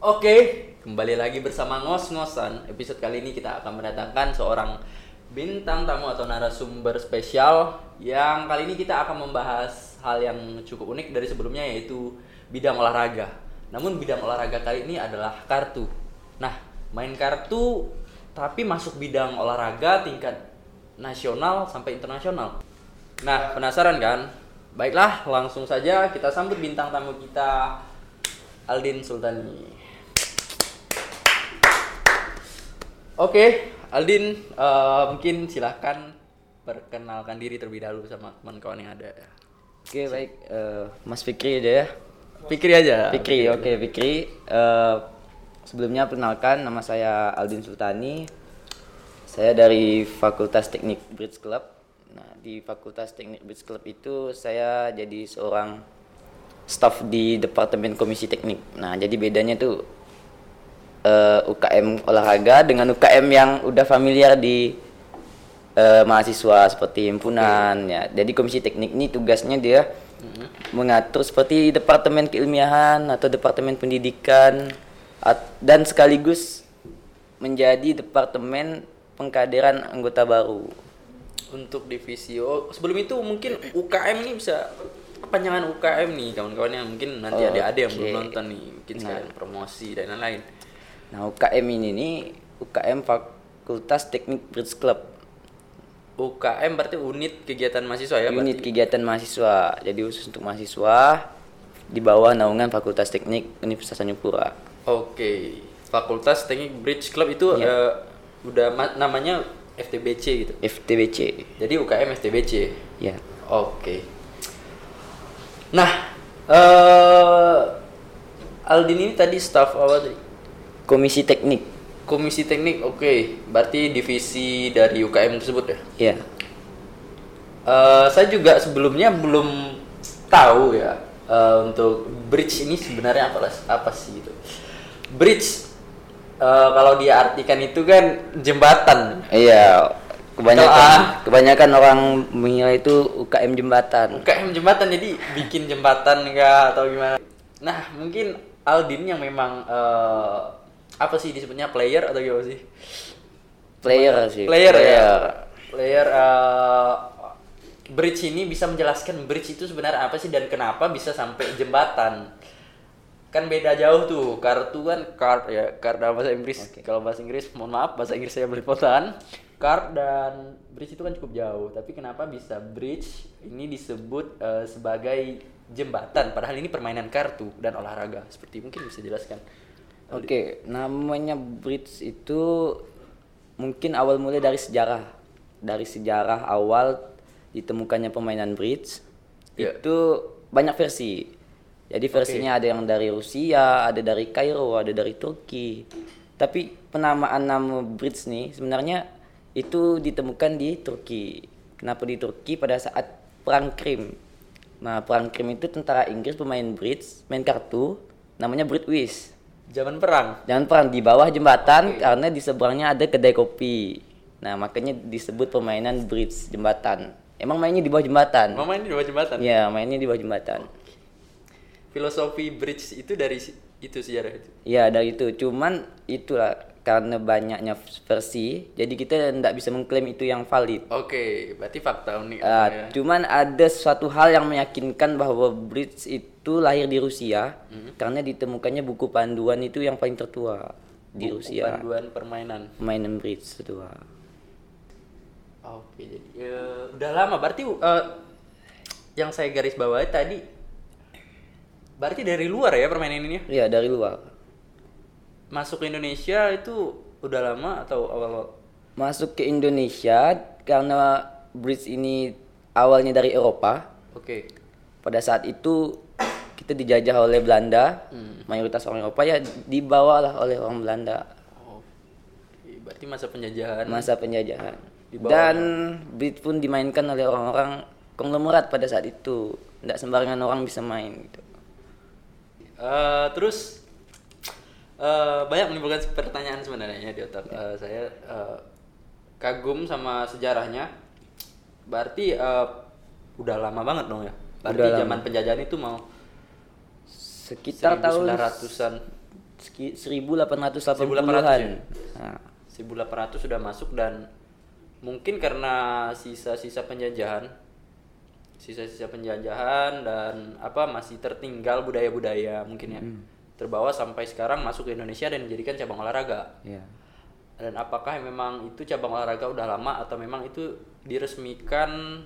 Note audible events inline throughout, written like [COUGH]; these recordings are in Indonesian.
Oke, kembali lagi bersama ngos-ngosan. Episode kali ini kita akan mendatangkan seorang bintang tamu atau narasumber spesial yang kali ini kita akan membahas hal yang cukup unik dari sebelumnya yaitu bidang olahraga. Namun bidang olahraga kali ini adalah kartu. Nah, main kartu tapi masuk bidang olahraga tingkat nasional sampai internasional. Nah, penasaran kan? Baiklah, langsung saja kita sambut bintang tamu kita Aldin Sultani. Oke, Aldin, eh, mungkin silahkan perkenalkan diri terlebih dahulu sama teman kawan yang ada. Oke baik, Eh, Mas Fikri aja ya. Fikri aja. Fikri, oke Fikri. Eh, sebelumnya perkenalkan nama saya Aldin Sultani. Saya dari Fakultas Teknik Bridge Club. Nah di Fakultas Teknik Bridge Club itu saya jadi seorang staff di Departemen Komisi Teknik. Nah jadi bedanya tuh eh, UKM olahraga dengan UKM yang udah familiar di eh, mahasiswa seperti himpunan ya. Jadi komisi teknik ini tugasnya dia mengatur seperti departemen keilmiahan atau departemen pendidikan at- dan sekaligus menjadi departemen pengkaderan anggota baru. Untuk divisi oh, sebelum itu mungkin UKM ini bisa kepanjangan UKM nih kawan-kawan yang mungkin nanti Oh, ada ada yang belum nonton nih, mungkin sekalian promosi dan lain-lain. Nah, UKM ini nih UKM Fakultas Teknik Bridge Club. UKM berarti unit kegiatan mahasiswa ya? unit berarti? kegiatan mahasiswa. Jadi khusus untuk mahasiswa di bawah naungan Fakultas Teknik Universitas Tanjung Pura. Oke, Fakultas Teknik Bridge Club itu Iya. eh, udah ma- namanya FTBC gitu. FTBC. Jadi UKM FTBC. Ya. Oke. Nah, eh Aldin ini tadi staff apa tadi? Komisi Teknik. Komisi teknik, oke. Berarti divisi dari UKM tersebut ya? Ya. Eh, saya juga sebelumnya belum tahu ya eh, untuk bridge ini sebenarnya apa apa sih itu. Bridge eh, kalau diartikan itu kan jembatan. Iya. Kebanyakan Kalau, ah. kebanyakan orang mengira itu UKM jembatan. UKM jembatan jadi bikin jembatan enggak atau gimana? Nah mungkin Aldin yang memang eh, apa sih disebutnya player atau gimana sih? Player sih. Player, ya. Player eh, bridge ini bisa menjelaskan bridge itu sebenarnya apa sih dan kenapa bisa sampai jembatan? Kan beda jauh tuh. Kartu kan card ya, card dalam bahasa Inggris. Kalau bahasa Inggris, mohon maaf bahasa Inggris saya belepotan. Card dan bridge itu kan cukup jauh. Tapi kenapa bisa bridge ini disebut eh, sebagai jembatan padahal ini permainan kartu dan olahraga. Seperti mungkin bisa jelaskan. Oke, namanya bridge itu mungkin awal mulai dari sejarah. Dari sejarah awal ditemukannya permainan bridge Iya. itu banyak versi. Jadi versinya ada yang dari Rusia, ada dari Kairo, ada dari Turki. Tapi penamaan nama bridge nih sebenarnya itu ditemukan di Turki. Kenapa di Turki pada saat perang Krim? Nah, perang Krim itu tentara Inggris pemain bridge, main kartu, namanya Bridgewiz. Zaman perang. Jangan perang di bawah jembatan karena di seberangnya ada kedai kopi. Nah, makanya disebut permainan bridge jembatan. Emang mainnya di bawah jembatan? Mama ini di bawah jembatan. Iya, mainnya di bawah jembatan. Filosofi bridge itu dari itu sejarah itu. Iya, dari itu. Cuman itulah karena banyaknya versi, jadi kita tidak bisa mengklaim itu yang valid. Oke, berarti fakta unik. Ah, ya. Cuman ada suatu hal yang meyakinkan bahwa bridge itu lahir di Rusia Hmm. karena ditemukannya buku panduan itu yang paling tertua di Buku Rusia. Panduan permainan. Mainan bridge tertua. Oke, jadi eh, udah lama. Berarti eh, yang saya garis bawahi tadi, berarti dari luar ya permainan ini? ya? Iya, dari luar. Masuk ke Indonesia itu udah lama atau awal? masuk ke Indonesia karena bridge ini awalnya dari Eropa. Oke. Pada saat itu kita dijajah oleh Belanda, mayoritas orang Eropa ya dibawalah oleh orang Belanda Oke, berarti masa penjajahan. masa penjajahan. Dibawa. Dan bridge pun dimainkan oleh orang-orang konglomerat pada saat itu. Tidak sembarangan orang bisa main gitu. Eh, terus eh, banyak menimbulkan pertanyaan sebenarnya di otak Eh, saya. eh, kagum sama sejarahnya. Berarti eh, udah lama banget dong ya. Berarti Udah lama. zaman penjajahan itu mau Sekitar tahun 1900-an. Seki- 1880-an. 1800 ya? Nah, 1800 sudah masuk dan mungkin karena sisa-sisa penjajahan sisa-sisa penjajahan dan apa masih tertinggal budaya-budaya mungkin ya terbawa sampai sekarang masuk ke Indonesia dan dijadikan cabang olahraga ya. dan apakah memang itu cabang olahraga udah lama atau memang itu diresmikan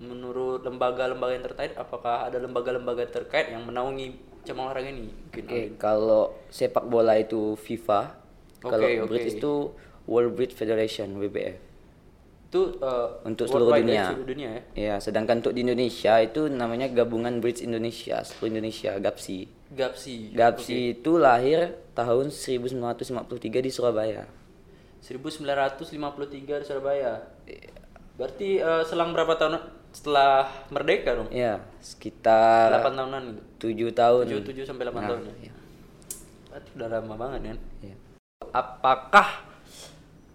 menurut lembaga-lembaga yang terkait apakah ada lembaga-lembaga terkait yang menaungi cabang olahraga ini Oke, kalau sepak bola itu FIFA, kalau Oke, oke. Bridge itu World Bridge Federation (WBF). itu eh, Untuk seluruh dunia. seluruh dunia ya Ya, sedangkan untuk di Indonesia itu namanya Gabungan Bridge Indonesia, seluruh Indonesia, GAPSI. GAPSI GAPSI itu lahir tahun 1953 di Surabaya. 1953 di Surabaya. Berarti eh, selang berapa tahun setelah merdeka dong? Ya, sekitar 8 tahunan gitu. 7 tahun. 7, 7 sampai 8 Nah, tahun ya. iya. Berarti udah lama banget kan? Iya. Apakah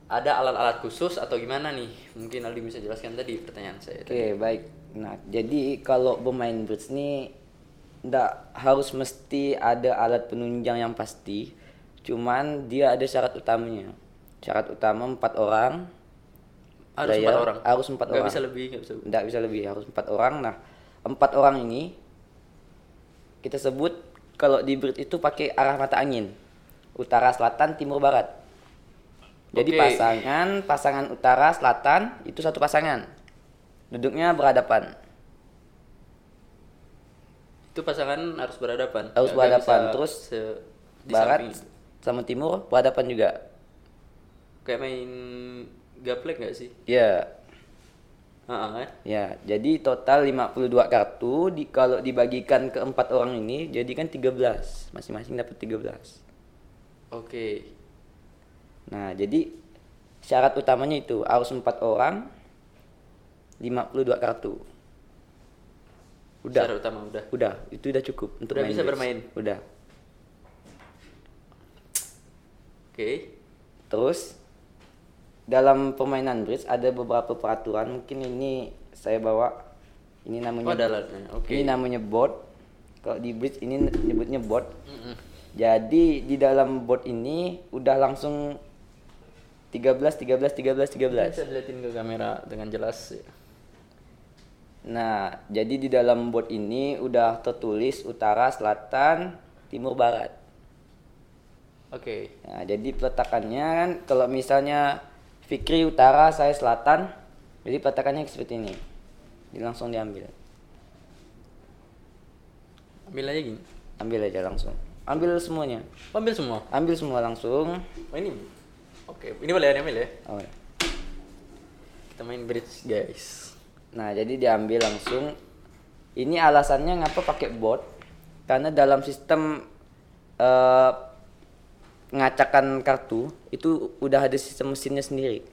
ada alat-alat khusus atau gimana nih? Mungkin Aldi bisa jelaskan tadi pertanyaan saya. Oke, baik. Nah, jadi kalau bermain bridge ini ndak harus mesti ada alat penunjang yang pasti. Cuman dia ada syarat utamanya. Syarat utama empat orang. Harus player, empat orang. Harus empat orang. bisa lebih, nggak bisa. Nggak bisa lebih, harus empat orang. Nah, empat orang ini kita sebut kalau di bridge itu pakai arah mata angin. Utara, selatan, timur, barat. Jadi Oke. pasangan, pasangan utara, selatan itu satu pasangan. Duduknya berhadapan. Itu pasangan harus berhadapan. Harus Nggak berhadapan. Terus barat samping. sama timur berhadapan juga. Kayak main gaplek nggak sih? Ya, Heeh, kan? ya. Jadi total 52 kartu di kalau dibagikan ke empat orang ini jadi kan 13. Masing-masing dapat 13. Oke. Nah, jadi syarat utamanya itu harus empat orang 52 kartu. Udah. Syarat utama udah. Udah, itu udah cukup untuk Udah main bisa bridge. bermain? Udah. Oke. Terus dalam permainan bridge ada beberapa peraturan. Mungkin ini saya bawa. Ini namanya Oh. Oke. Ini namanya board. Kalau di bridge ini nyebutnya board. Mm-mm. Jadi di dalam board ini udah langsung 13 13 13 13. Bisa dilihatin ke kamera dengan jelas. ya. Nah, jadi di dalam board ini udah tertulis utara, selatan, timur, barat. Oke. Nah, jadi peletakannya kan kalau misalnya Fikri utara, saya selatan, jadi peletakannya seperti ini. Jadi langsung diambil. Ambil aja gini. Ambil aja langsung. Ambil semuanya. Ambil semua. Ambil semua langsung. Oh, ini. Oke, ini boleh diambil ya. Oh, ya. Kita main bridge, guys. Nah, jadi diambil langsung. Ini alasannya ngapa pakai bot? Karena dalam sistem eh pengacakan kartu itu udah ada sistem mesinnya sendiri.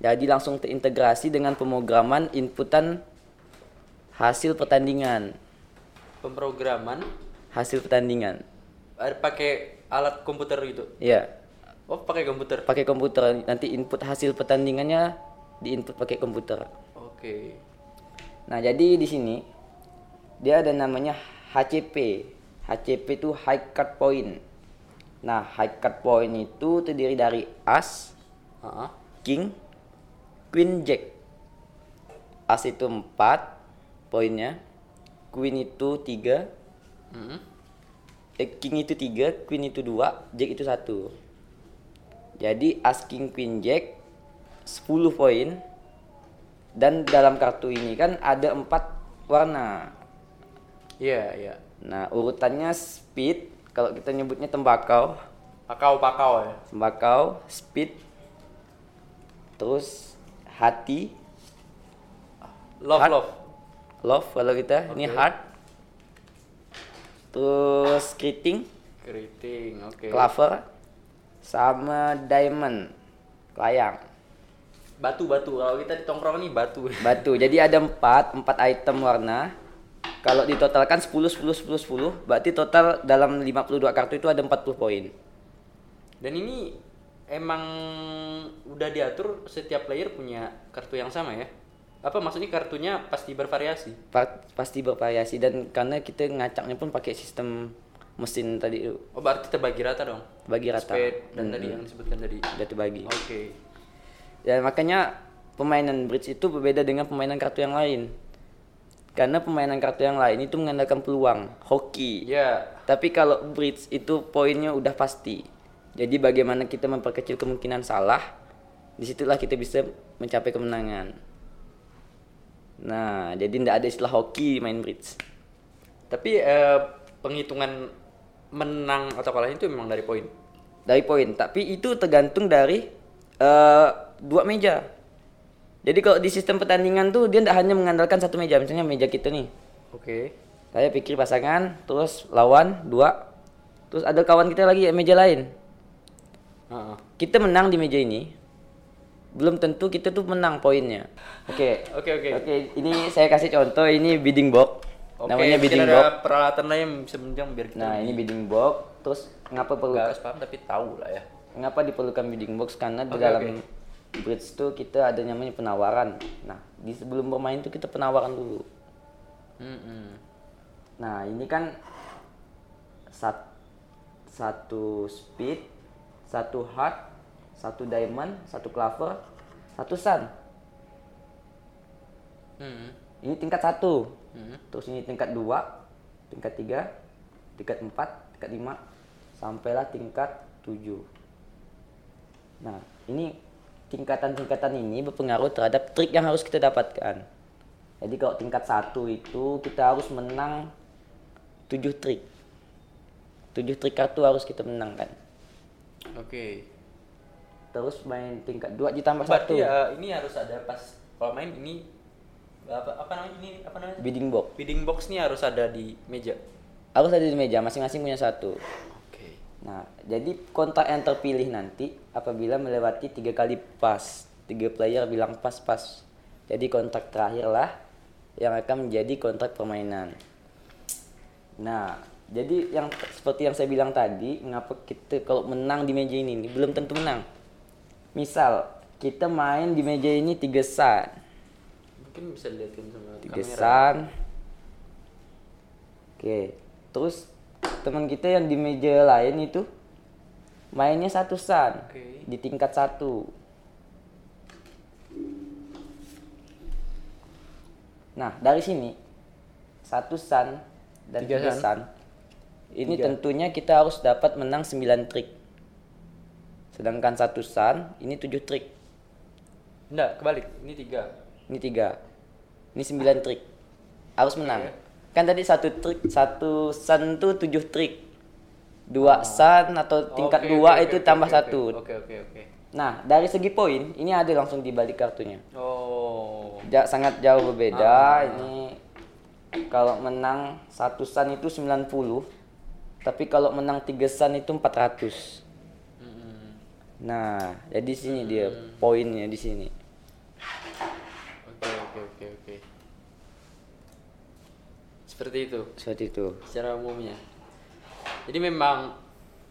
Jadi langsung terintegrasi dengan pemrograman inputan hasil pertandingan. Pemrograman Hasil pertandingan. pakai alat komputer gitu. Ya, Oh, pakai komputer. pakai komputer. Nanti input hasil pertandingannya diinput pakai komputer. Oke. Nah, jadi di sini dia ada namanya HCP. HCP itu high card point. Nah, high card point itu terdiri dari as, Heeh. king, queen, jack. As itu 4 poinnya. Queen itu 3, Mm-mm. eh, king itu 3, queen itu 2, jack itu 1. Jadi as, king, queen, jack 10 poin. Dan dalam kartu ini kan ada 4 warna. Iya, iya. Nah, urutannya speed, kalau kita nyebutnya tembakau, Pakau-pakau ya. tembakau, speed, terus hati, Love, Heart. love. love kalau kita, ini Oke. heart, terus keriting, Keriting, oke. clover, sama diamond, layang, Batu, batu. Kalau kita di tongkrong nih batu. [LAUGHS] batu. Jadi ada empat, empat item warna. Kalau ditotalkan 10, 10, 10, 10, berarti total dalam 52 kartu itu ada 40 poin. Dan ini emang udah diatur setiap player punya kartu yang sama ya? Apa maksudnya kartunya pasti bervariasi? Pa- pasti bervariasi dan karena kita ngacaknya pun pakai sistem mesin tadi Oh berarti terbagi rata dong. bagi rata Speed dan tadi yang disebutkan tadi. udah terbagi Oke. Ya makanya permainan bridge itu berbeda dengan permainan kartu yang lain. Karena permainan kartu yang lain itu mengandalkan peluang, hoki. Ya. Tapi kalau bridge itu poinnya udah pasti. Jadi bagaimana kita memperkecil kemungkinan salah, di situlah kita bisa mencapai kemenangan. Nah, jadi tidak ada istilah hoki main bridge. Tapi eh, penghitungan menang atau kalah itu memang dari poin. Dari poin, tapi itu tergantung dari eh, dua meja. Jadi kalau di sistem pertandingan tuh dia tidak hanya mengandalkan satu meja, misalnya meja kita nih. Oke. Saya pikir pasangan, terus lawan dua, terus ada kawan kita lagi ya, meja lain. Heeh. Kita menang di meja ini, belum tentu kita tuh menang poinnya. Oke, Oke oke. oke. Ini saya kasih contoh, ini bidding box, Oke, namanya bidding ada box. peralatan lain yang bisa menunjang biar kita Nah ini bidding box, terus ngapa perlu? harus paham tapi tahu lah ya. Mengapa diperlukan bidding box? Karena di Oke, dalam oke. Bridge tuh kita ada namanya penawaran. Nah di sebelum bermain tuh kita penawaran dulu. Mm-mm. Nah ini kan sat- satu speed, satu heart, satu diamond, satu clover, satu sun. Mm-mm. Ini tingkat satu. Mm-mm. Terus ini tingkat dua, tingkat tiga, tingkat empat, tingkat lima, sampailah tingkat tujuh. Nah ini tingkatan-tingkatan ini berpengaruh terhadap trik yang harus kita dapatkan. Jadi kalau tingkat satu itu kita harus menang tujuh trik. Tujuh trik kartu harus kita menangkan. Oke. Terus main tingkat dua ditambah satu. Berarti ya ini harus ada pas kalau main ini apa apa namanya ini apa namanya? Bidding box. Bidding box nih harus ada di meja. Harus ada di meja, masing-masing punya satu. Nah, jadi kontak yang terpilih nanti apabila melewati tiga kali pas, tiga player bilang pas-pas. Jadi kontak terakhir lah yang akan menjadi kontrak permainan. Nah, jadi yang seperti yang saya bilang tadi, mengapa kita kalau menang di meja ini, ini belum tentu menang. Misal kita main di meja ini tiga san, Mungkin bisa dilihatin sama tiga kamera. san. Oke, terus teman kita yang di meja lain itu mainnya satu san Oke. di tingkat satu. Nah dari sini satu san dan Tiga tiga, san. san. Ini Tiga. tentunya kita harus dapat menang 9 trik. Sedangkan satu san ini 7 trik. Enggak, kebalik. Ini tiga. Ini tiga. Ini 9 trik. Harus menang. Kan tadi satu trik, satu san tuh 7 trik. Dua san atau tingkat. Oke, dua oke, itu oke, tambah oke, satu. Oke, oke, oke. Nah, dari segi poin, ini ada langsung di balik kartunya. Oh. Ja- sangat jauh berbeda. Ah. Ini kalau menang satu san itu 90. Tapi kalau menang tiga san itu 400. Mm-mm. Nah, jadi sini dia poinnya di sini. Oke, oke, oke, oke. Seperti itu Seperti itu. secara umumnya. Jadi memang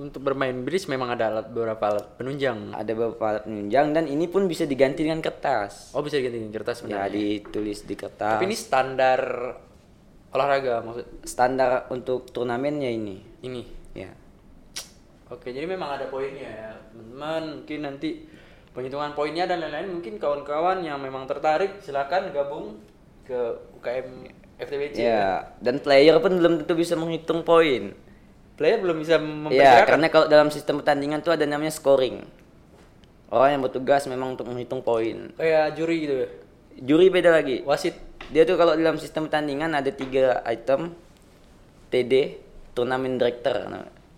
untuk bermain bridge memang ada alat beberapa alat penunjang. Ada beberapa alat penunjang dan ini pun bisa diganti dengan kertas. Oh, bisa diganti dengan kertas Ya, sebenarnya. ditulis di kertas. Tapi ini standar olahraga maksud standar untuk turnamennya ini. ini. Ya. Oke, jadi memang ada poinnya ya, teman-teman. Mungkin nanti penghitungan poinnya dan lain-lain. Mungkin kawan-kawan yang memang tertarik silakan gabung ke UKM FTBC. Ya, dan player pun belum tentu bisa menghitung poin. Player belum bisa Ya, memperkirakan. karena kalau dalam sistem pertandingan tuh ada namanya scoring. Orang yang bertugas memang untuk menghitung poin. Kayak juri gitu ya. Juri beda lagi. Wasit. Dia tuh kalau dalam sistem pertandingan ada tiga item TD, turnamen director.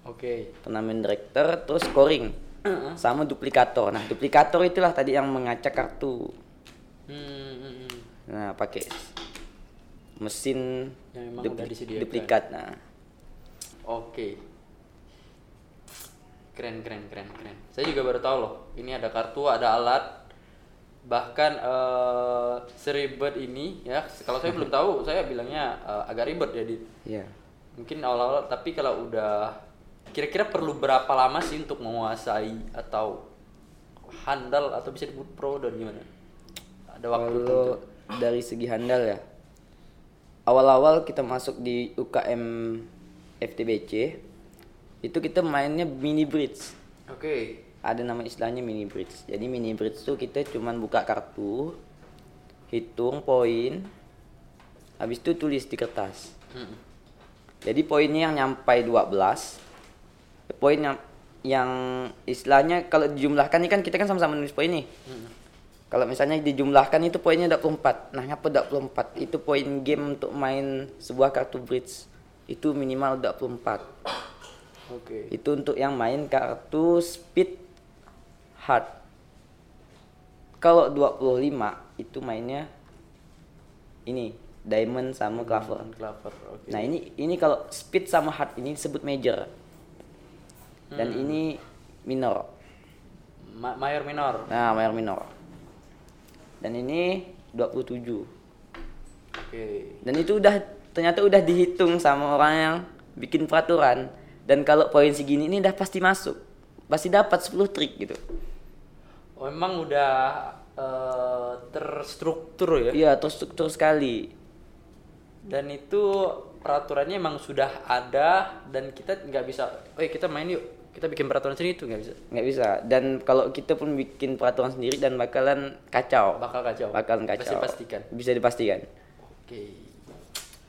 Oke. turnamen director, terus scoring. Sama duplikator. Nah, duplikator itulah tadi yang mengacak kartu. Hmm, hmm, hmm. Nah, pakai mesin Yang memang dupli- udah disediakan. duplikat. Nah, Oke. Keren, keren, keren, keren. Saya juga baru tahu loh. Ini ada kartu, ada alat. Bahkan eh seribet ini ya. Kalau saya belum [LAUGHS] tahu, saya bilangnya eh, agak ribet jadi ya. mungkin awal-awal. Tapi kalau udah kira-kira perlu berapa lama sih untuk menguasai atau handal atau bisa disebut pro dan gimana? Ada waktu Kalau dari segi handal ya. Awal-awal kita masuk di UKM FTBC itu kita mainnya mini bridge. Oke. ada nama istilahnya mini bridge. Jadi mini bridge tuh kita cuman buka kartu hitung poin habis itu tulis di kertas. Mm. jadi poinnya yang nyampai 12 poin yang yang istilahnya kalau dijumlahkan ini kan kita kan sama-sama nulis poin nih kalau misalnya dijumlahkan itu poinnya 24 nah ngapa 24 itu poin game untuk main sebuah kartu bridge. Itu minimal 24 Oke. itu untuk yang main kartu speed hard. Kalau 25 itu mainnya ini diamond sama clover. Clover. Oke. nah ini ini kalau speed sama hard ini disebut major. Dan ini minor. Ma- mayor minor. nah mayor minor dan ini 27 Oke. dan itu udah ternyata udah dihitung sama orang yang bikin peraturan. Dan kalau poin segini ini udah pasti masuk. Pasti dapat 10 trik gitu. Oh, emang udah eh, terstruktur ya? iya terstruktur sekali. Dan itu peraturannya emang sudah ada dan kita nggak bisa, oh kita main yuk, kita bikin peraturan sendiri itu nggak bisa. nggak bisa dan kalau kita pun bikin peraturan sendiri dan bakalan kacau Bakal kacau. bakalan kacau Bisa dipastikan. bisa dipastikan Oke.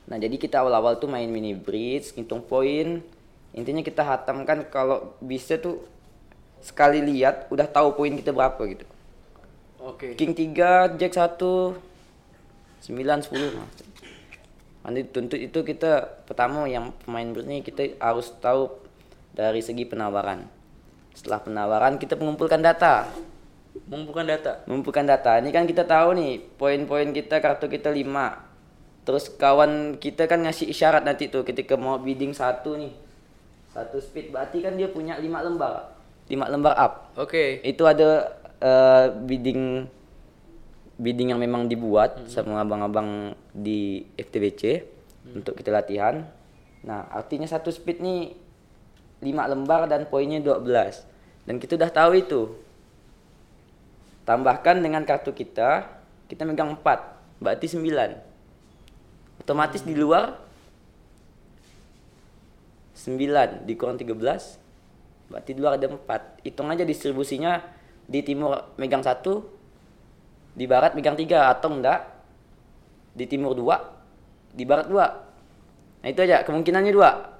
nah jadi kita awal-awal tuh main mini bridge ngitung poin intinya kita hatamkan kalau bisa tuh sekali lihat udah tahu poin kita berapa gitu Oke. king 3 jack 1 9 10 nah. nanti tuntut itu kita pertama yang pemain bridge kita harus tahu dari segi penawaran. Setelah penawaran kita mengumpulkan data. Mengumpulkan data. mengumpulkan data. Ini kan kita tahu nih poin-poin kita kartu kita 5 terus kawan kita kan ngasih isyarat nanti tuh ketika mau bidding satu nih. Satu speed berarti kan dia punya 5 lembar. 5 lembar up. Oke. itu ada eh, bidding bidding yang memang dibuat sama abang-abang di FTBC untuk kita latihan. Nah, artinya satu speed nih 5 lembar dan poinnya 12. Dan kita udah tahu itu. Tambahkan dengan kartu kita, kita megang 4, berarti 9. Otomatis di luar 9 dikurang 13 berarti di luar ada 4 hitung aja distribusinya di timur megang satu di barat megang tiga atau enggak di timur dua di barat dua nah itu aja kemungkinannya dua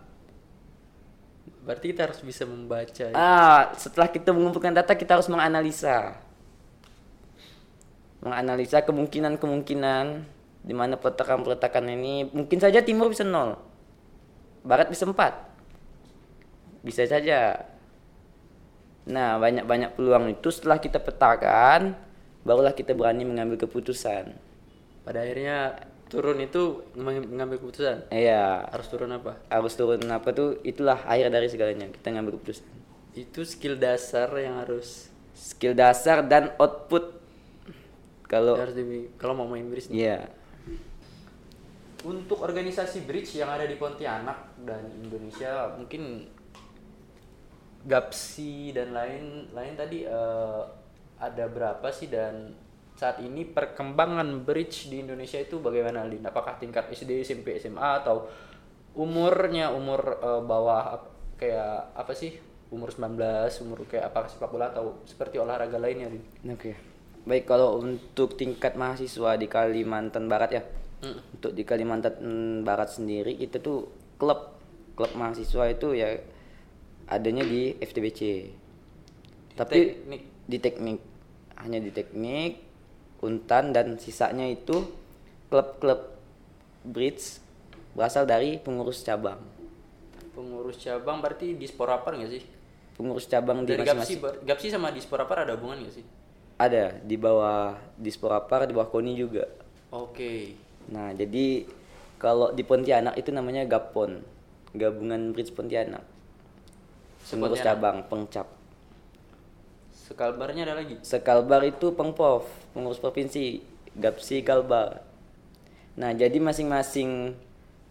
Berarti kita harus bisa membaca. ya. ah setelah kita mengumpulkan data kita harus menganalisa menganalisa kemungkinan-kemungkinan di mana peletakan-peletakan ini mungkin saja timur bisa nol barat bisa empat bisa saja nah banyak-banyak peluang itu setelah kita petakan barulah kita berani mengambil keputusan Pada akhirnya turun itu meng- mengambil keputusan. iya Harus turun apa? harus turun apa tuh itulah akhir dari segalanya kita ngambil keputusan Itu skill dasar yang harus skill dasar dan output kalau harus di kalau mau main bridge. iya Untuk organisasi bridge yang ada di Pontianak dan Indonesia mungkin Gapsi dan lain lain tadi eh, ada berapa sih dan saat ini perkembangan bridge di Indonesia itu bagaimana Lin? Apakah tingkat SD, SMP, SMA atau umurnya umur eh, bawah kayak apa sih? Umur 19, umur kayak apa sepak bola atau seperti olahraga lainnya Lin? Oke. Baik kalau untuk tingkat mahasiswa di Kalimantan Barat ya. Hmm. Untuk di Kalimantan Barat sendiri itu tuh klub klub mahasiswa itu ya adanya di FTBC. Tapi Teknik. di teknik hanya di teknik Untan dan sisanya itu klub-klub bridge berasal dari pengurus cabang. Pengurus cabang berarti di Sporapar nggak sih? Pengurus cabang di Dari Gapsi, masing-masing ber- Gapsi sama di Sporapar ada hubungan nggak sih? ada di bawah di Sporapar di bawah Koni juga. Oke. Nah, jadi kalau di Pontianak itu namanya Gapon, gabungan Bridge Pontianak. Pengurus cabang, pengcap. Sekalbarnya ada lagi. Sekalbar itu pengpov, pengurus provinsi, Gapsi Kalbar. Nah, jadi masing-masing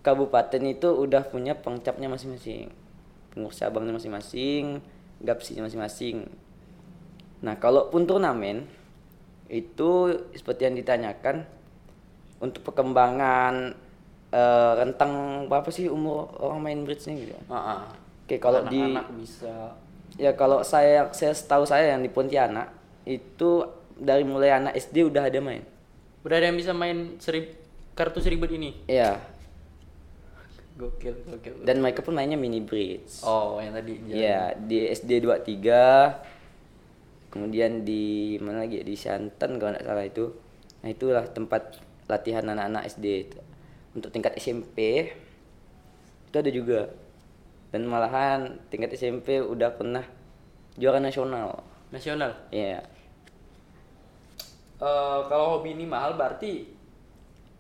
kabupaten itu udah punya pengcapnya masing-masing. Pengurus cabangnya masing-masing, Gapsinya masing-masing. Nah, kalaupun turnamen itu seperti yang ditanyakan untuk perkembangan eh, rentang berapa sih umur orang main bridge nih gitu. Ah, ah. Oke, kalau di anak-anak bisa ya kalau saya saya setahu saya yang di Pontianak itu dari mulai anak SD udah ada main. udah ada yang bisa main serib kartu seribut ini Iya. gokil gokil Dan mereka pun mainnya mini bridge. oh yang tadi Iya, di SD 23 kemudian di mana lagi ya? di Santen kalau nggak salah itu. Nah, itulah tempat latihan anak-anak SD. Untuk tingkat SMP itu ada juga. Dan malahan tingkat SMP udah pernah juara nasional. nasional Iya. Eh, kalau hobi ini mahal berarti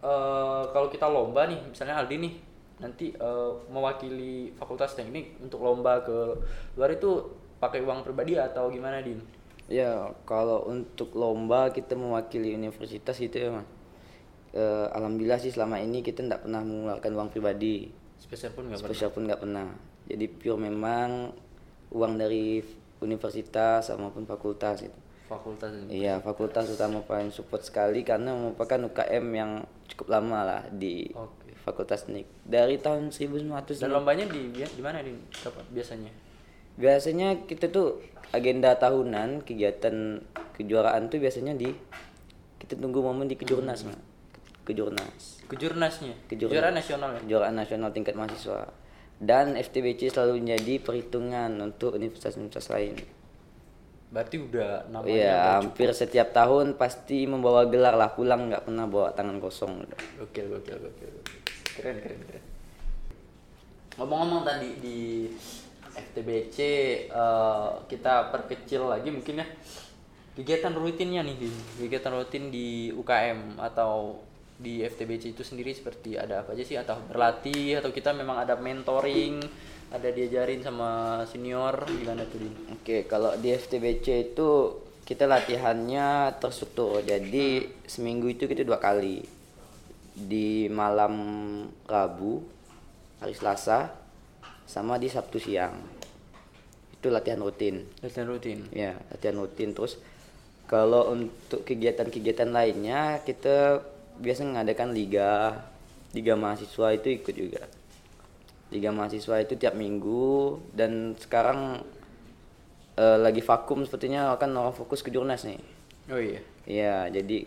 eh kalau kita lomba nih misalnya Aldi nih nanti eh, mewakili fakultas teknik untuk lomba ke luar itu pakai uang pribadi atau gimana din Ya, kalau untuk lomba kita mewakili universitas gitu ya, Mas. Eh, alhamdulillah sih selama ini kita tidak pernah mengeluarkan uang pribadi. spesial pun nggak pernah Spesial pun nggak pernah. Jadi pure memang uang dari universitas maupun fakultas itu. fakultas Iya, fakultas utama paling support sekali karena merupakan UKM yang cukup lama lah di Oke. Fakultas Teknik. Dari tahun 1900 dan lombanya di di mana din Dapat biasanya Biasanya kita tuh agenda tahunan kegiatan kejuaraan tuh biasanya di kita tunggu momen di kejurnas Mak. kejurnas kejurnasnya Kejurnas. kejuaraan nasional ya kejuaraan nasional tingkat mahasiswa dan FTBC selalu menjadi perhitungan untuk universitas-universitas lain berarti udah namanya Iya hampir setiap tahun pasti membawa gelar lah pulang nggak pernah bawa tangan kosong. Gokil, gokil, gokil. gokil. Keren, keren, keren. Ngomong-ngomong tadi di FTBC eh, kita perkecil lagi mungkin ya kegiatan rutinnya nih kegiatan rutin di UKM atau di FTBC itu sendiri seperti ada apa aja sih? Atau berlatih atau kita memang ada mentoring ada diajarin sama senior gimana tuh Din? Oke kalau di FTBC itu kita latihannya terstruktur. Jadi seminggu itu kita dua kali. Di malam Rabu hari Selasa sama di Sabtu siang. Itu latihan rutin. Latihan rutin. ya latihan rutin. Terus kalau untuk kegiatan-kegiatan lainnya kita biasa mengadakan liga liga mahasiswa itu ikut juga liga mahasiswa itu tiap minggu dan sekarang eh, lagi vakum sepertinya akan orang fokus ke jurnas nih Oh iya. ya jadi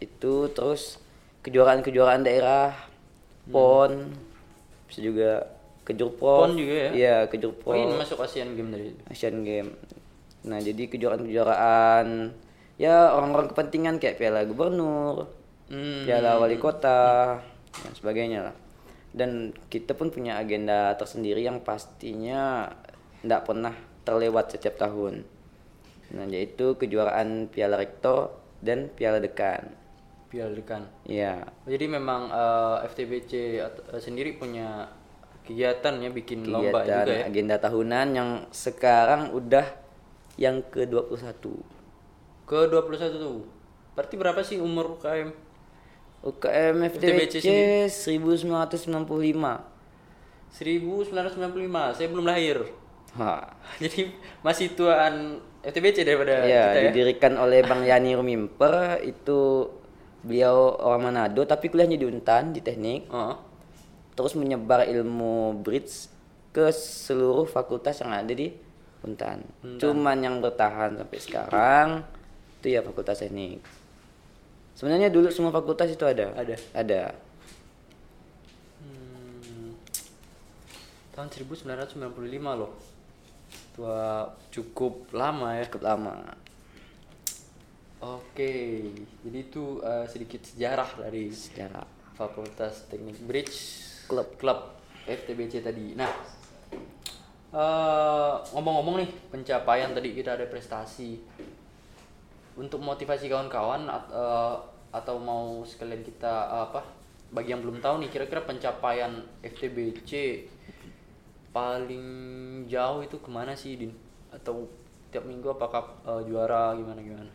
itu terus kejuaraan-kejuaraan daerah pon bisa juga kejurpro PON juga ya? iya kejurpro Oh ini masuk Asian Game tadi. Asian Game. Nah, jadi kejuaraan-kejuaraan ya orang-orang kepentingan kayak Piala Gubernur, Hmm. Piala Wali Kota, dan sebagainya lah. Dan kita pun punya agenda tersendiri yang pastinya tidak pernah terlewat setiap tahun. Nah, yaitu kejuaraan Piala Rektor dan Piala Dekan. Piala Dekan. Iya. Jadi memang eh, FTBC eh, sendiri punya kegiatan ya bikin lomba Kegiatan juga ya. agenda tahunan yang sekarang udah yang ke-21. Ke 21 tuh. Berarti berapa sih umur UKM? UKM FTBC FTBC 1995. 1995. Saya belum lahir. Wah. [LAUGHS] Jadi masih tuaan FTBC daripada Ya, kita ya. didirikan oleh Bang Yani Rumimper itu beliau orang Manado tapi kuliahnya di Untan di teknik Oh. terus menyebar ilmu bridge ke seluruh fakultas yang ada di Untan. Cuman yang bertahan sampai sekarang itu ya fakultas teknik. Sebenarnya dulu semua fakultas itu ada. Ada. Ada. Hmm. Tahun 1995 loh. Tua cukup lama ya. Cukup lama. Oke, jadi itu eh, sedikit sejarah dari Sejarah. Fakultas Teknik Bridge Club. Club FTBC tadi. Nah, eh, ngomong-ngomong nih pencapaian tadi kita ada prestasi. Untuk motivasi kawan-kawan at- eh, atau mau sekalian kita apa? Bagi yang belum tahu nih, kira-kira pencapaian FTBC paling jauh itu ke mana sih, Din? Atau tiap minggu apakah eh, juara gimana gimana?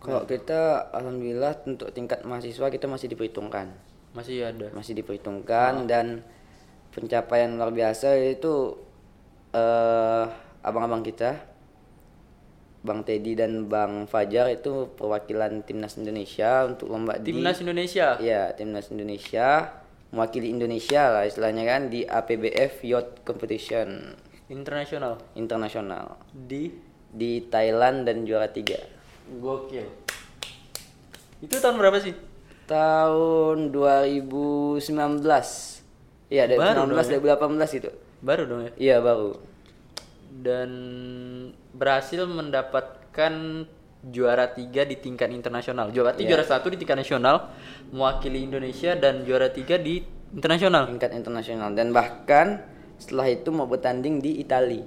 Kalau kita alhamdulillah untuk tingkat mahasiswa kita masih diperhitungkan. Masih ada. Masih diperhitungkan dan pencapaian luar biasa itu eh abang-abang kita Bang Teddy dan Bang Fajar itu perwakilan timnas Indonesia untuk lomba di Timnas Indonesia. Iya, timnas Indonesia. Mewakili Indonesia lah istilahnya kan di APBF Yacht Competition. Internasional? Internasional. Di? Di Thailand dan juara tiga. Gokil. Itu tahun berapa sih? tahun 2019 iya Baru 2019 dong 2018 itu. Baru dong ya. iya baru. Dan berhasil mendapatkan juara tiga di tingkat internasional. Juara tiga, juara satu di tingkat nasional, mewakili Indonesia dan juara tiga di internasional. tingkat internasional dan bahkan setelah itu mau bertanding di Itali.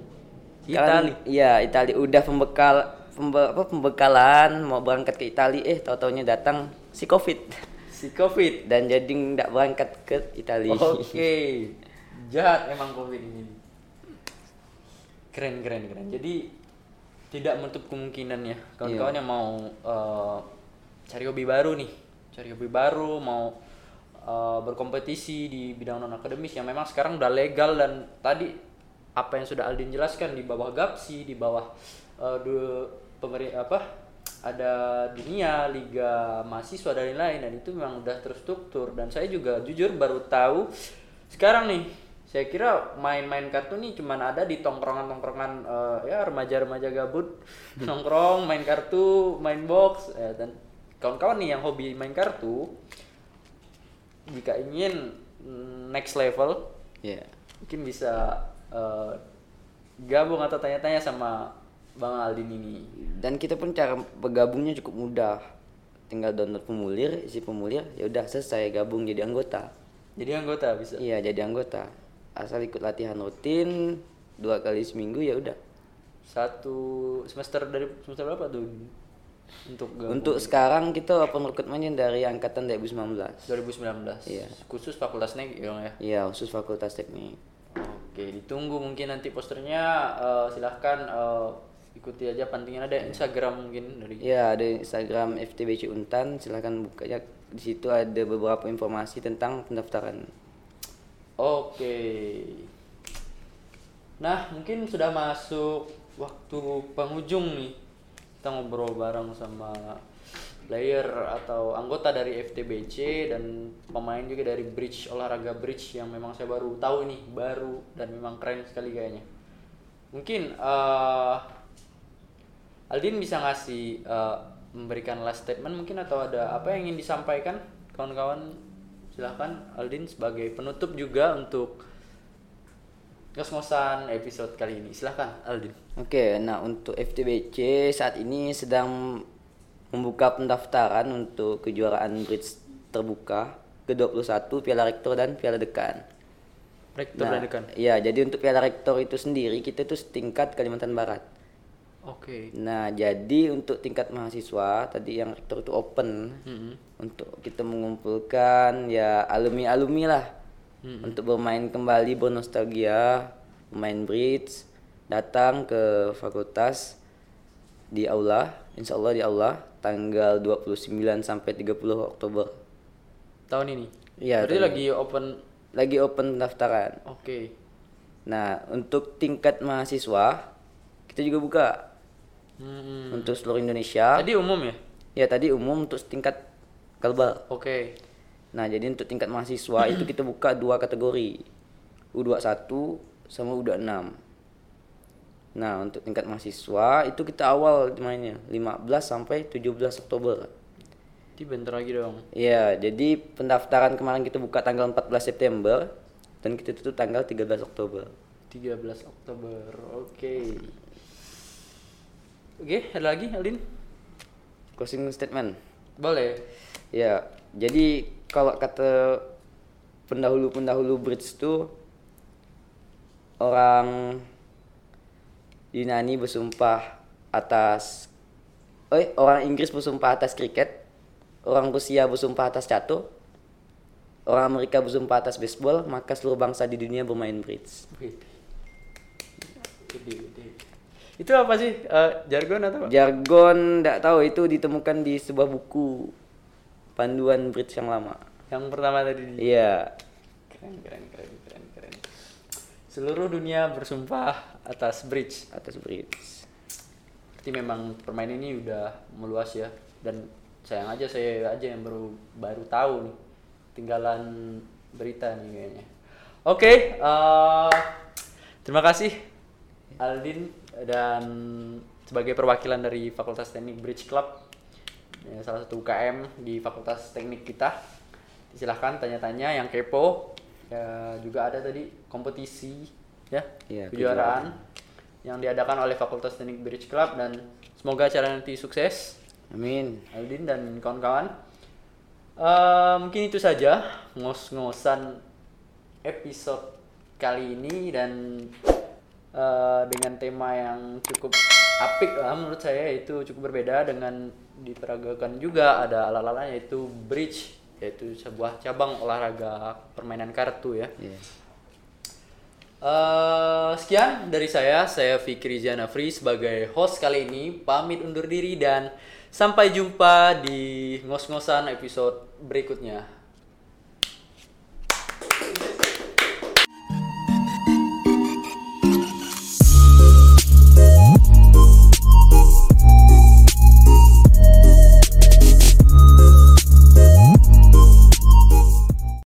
Itali? Iya, Itali udah pembekal pembe- apa, pembekalan mau berangkat ke Itali eh tahu-taunya datang si Covid Si COVID. dan jadi nggak berangkat ke Itali. Oke, [LAUGHS] jahat emang covid ini. Keren keren keren. Jadi tidak menutup kemungkinan ya. Kawan-kawan yang mau eh, cari hobi baru nih, cari hobi baru mau eh, berkompetisi di bidang non akademis yang memang sekarang udah legal dan tadi apa yang sudah Aldin jelaskan di bawah GAPSI, di bawah pemeri apa ada dunia liga mahasiswa dan lain-lain dan itu memang udah terstruktur. Dan saya juga jujur baru tahu sekarang nih saya kira main-main kartu nih cuman ada di tongkrongan-tongkrongan eh, ya remaja-remaja gabut [LAUGHS] nongkrong main kartu main box eh, dan kawan-kawan nih yang hobi main kartu jika ingin mm, next level Iya. mungkin bisa eh, gabung atau tanya-tanya sama Bang Aldin ini Dan kita pun cara bergabungnya cukup mudah. Tinggal download pemulir, isi pemulir, ya udah selesai gabung jadi anggota. jadi anggota bisa Iya, jadi anggota. Asal ikut latihan rutin dua kali seminggu ya udah. satu semester dari semester berapa tuh untuk gabung? Untuk sekarang kita open recruitment dari angkatan 2019. 2019 Iya. khusus fakultas nek ya ya Iya, khusus Fakultas Teknik. oke ditunggu mungkin nanti posternya eh, silahkan eh, ikuti aja pantingan ada Instagram mungkin dari Iya, ada Instagram FTBC Untan, silahkan bukanya. Di situ ada beberapa informasi tentang pendaftaran. Oke. Nah, mungkin sudah masuk waktu penghujung nih. Kita ngobrol bareng sama player atau anggota dari FTBC dan pemain juga dari Bridge olahraga Bridge yang memang saya baru tahu nih, baru dan memang keren sekali kayaknya. Mungkin eh Aldin bisa ngasih eh, memberikan last statement mungkin atau ada apa yang ingin disampaikan kawan-kawan silahkan Aldin sebagai penutup juga untuk ngos-ngosan episode kali ini silahkan Aldin Oke, nah untuk FTBC saat ini sedang membuka pendaftaran untuk kejuaraan bridge terbuka ke-21 Piala Rektor dan Piala Dekan. rektor Nah, dan dekan Iya, jadi untuk Piala Rektor itu sendiri kita itu setingkat Kalimantan Barat. Oke. Nah, jadi untuk tingkat mahasiswa tadi yang rektor itu open Mm-mm. untuk kita mengumpulkan ya alumni-alumni lah. Untuk bermain kembali bernostalgia, main bridge, datang ke fakultas di aula, insya Allah di aula tanggal 29 sampai 30 Oktober. tahun ini? Iya, berarti tahun lagi open? Lagi open pendaftaran. oke. Nah, untuk tingkat mahasiswa kita juga buka Mm-mm. untuk seluruh Indonesia. tadi umum ya Ya tadi umum untuk tingkat kalbar. oke Nah, jadi untuk tingkat mahasiswa itu kita buka dua kategori. U21 sama U26. Nah, untuk tingkat mahasiswa itu kita awal mainnya 15 sampai 17 Oktober. Nanti bentar lagi dong Iya, jadi pendaftaran kemarin kita buka tanggal 14 September dan kita tutup tanggal 13 Oktober. 13 Oktober oke oke ada lagi Aldin Closing statement. boleh Ya, jadi kalau kata pendahulu-pendahulu bridge itu orang Yunani bersumpah atas eh orang Inggris bersumpah atas kriket, orang Rusia bersumpah atas catur, orang Amerika bersumpah atas baseball, maka seluruh bangsa di dunia bermain bridge. Gede, gede. Itu apa sih? Eh, jargon atau apa? Jargon tidak tahu itu ditemukan di sebuah buku panduan bridge yang lama. Yang pertama tadi. Iya, Keren, keren, keren, keren, keren. Seluruh dunia bersumpah atas bridge. atas bridge. Berarti memang permainan ini udah meluas ya. Dan sayang aja saya aja yang baru baru tahu nih. Tinggalan berita nih kayaknya. Oke, eh, terima kasih Aldin dan sebagai perwakilan dari Fakultas Teknik Bridge Club, ya, salah satu UKM di Fakultas Teknik kita. Silahkan tanya-tanya yang kepo. Ya, juga ada tadi kompetisi ya, Iya, kejuaraan yang diadakan oleh Fakultas Teknik Bridge Club dan semoga acara nanti sukses. Amin. Aldin dan kawan-kawan. Eh, mungkin itu saja ngos-ngosan episode kali ini dan eh, dengan tema yang cukup apik lah menurut saya itu cukup berbeda dengan diperagakan juga ada ala-ala yaitu bridge yaitu sebuah cabang olahraga permainan kartu ya. Iya. Eh, sekian dari saya, saya Fikri Janafri sebagai host kali ini pamit undur diri dan sampai jumpa di ngos-ngosan episode berikutnya.